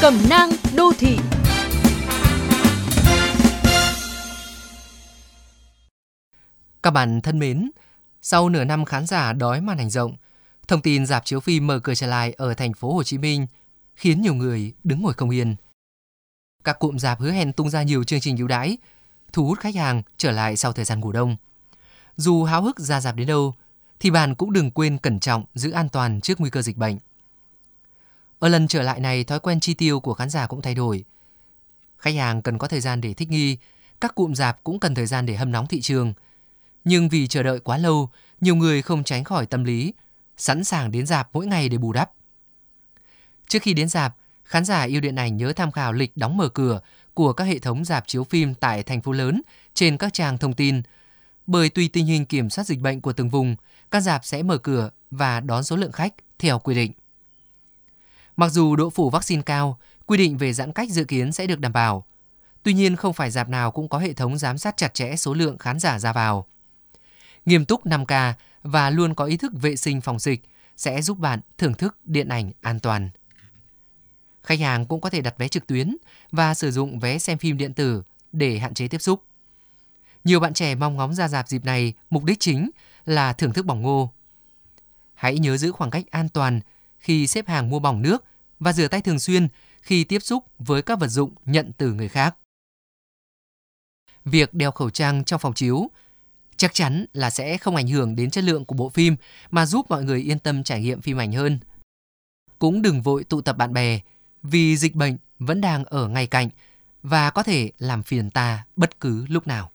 Cẩm nang đô thị Các bạn thân mến, sau nửa năm khán giả đói màn ảnh rộng, thông tin dạp chiếu phim mở cửa trở lại ở thành phố Hồ Chí Minh khiến nhiều người đứng ngồi không yên. Các cụm dạp hứa hẹn tung ra nhiều chương trình ưu đãi, thu hút khách hàng trở lại sau thời gian ngủ đông. Dù háo hức ra dạp đến đâu, thì bạn cũng đừng quên cẩn trọng giữ an toàn trước nguy cơ dịch bệnh. Ở lần trở lại này, thói quen chi tiêu của khán giả cũng thay đổi. Khách hàng cần có thời gian để thích nghi, các cụm dạp cũng cần thời gian để hâm nóng thị trường. Nhưng vì chờ đợi quá lâu, nhiều người không tránh khỏi tâm lý, sẵn sàng đến dạp mỗi ngày để bù đắp. Trước khi đến dạp, khán giả yêu điện ảnh nhớ tham khảo lịch đóng mở cửa của các hệ thống dạp chiếu phim tại thành phố lớn trên các trang thông tin. Bởi tùy tình hình kiểm soát dịch bệnh của từng vùng, các dạp sẽ mở cửa và đón số lượng khách theo quy định. Mặc dù độ phủ vaccine cao, quy định về giãn cách dự kiến sẽ được đảm bảo. Tuy nhiên không phải dạp nào cũng có hệ thống giám sát chặt chẽ số lượng khán giả ra vào. Nghiêm túc 5K và luôn có ý thức vệ sinh phòng dịch sẽ giúp bạn thưởng thức điện ảnh an toàn. Khách hàng cũng có thể đặt vé trực tuyến và sử dụng vé xem phim điện tử để hạn chế tiếp xúc. Nhiều bạn trẻ mong ngóng ra dạp dịp này, mục đích chính là thưởng thức bỏng ngô. Hãy nhớ giữ khoảng cách an toàn khi xếp hàng mua bỏng nước và rửa tay thường xuyên khi tiếp xúc với các vật dụng nhận từ người khác. Việc đeo khẩu trang trong phòng chiếu chắc chắn là sẽ không ảnh hưởng đến chất lượng của bộ phim mà giúp mọi người yên tâm trải nghiệm phim ảnh hơn. Cũng đừng vội tụ tập bạn bè vì dịch bệnh vẫn đang ở ngay cạnh và có thể làm phiền ta bất cứ lúc nào.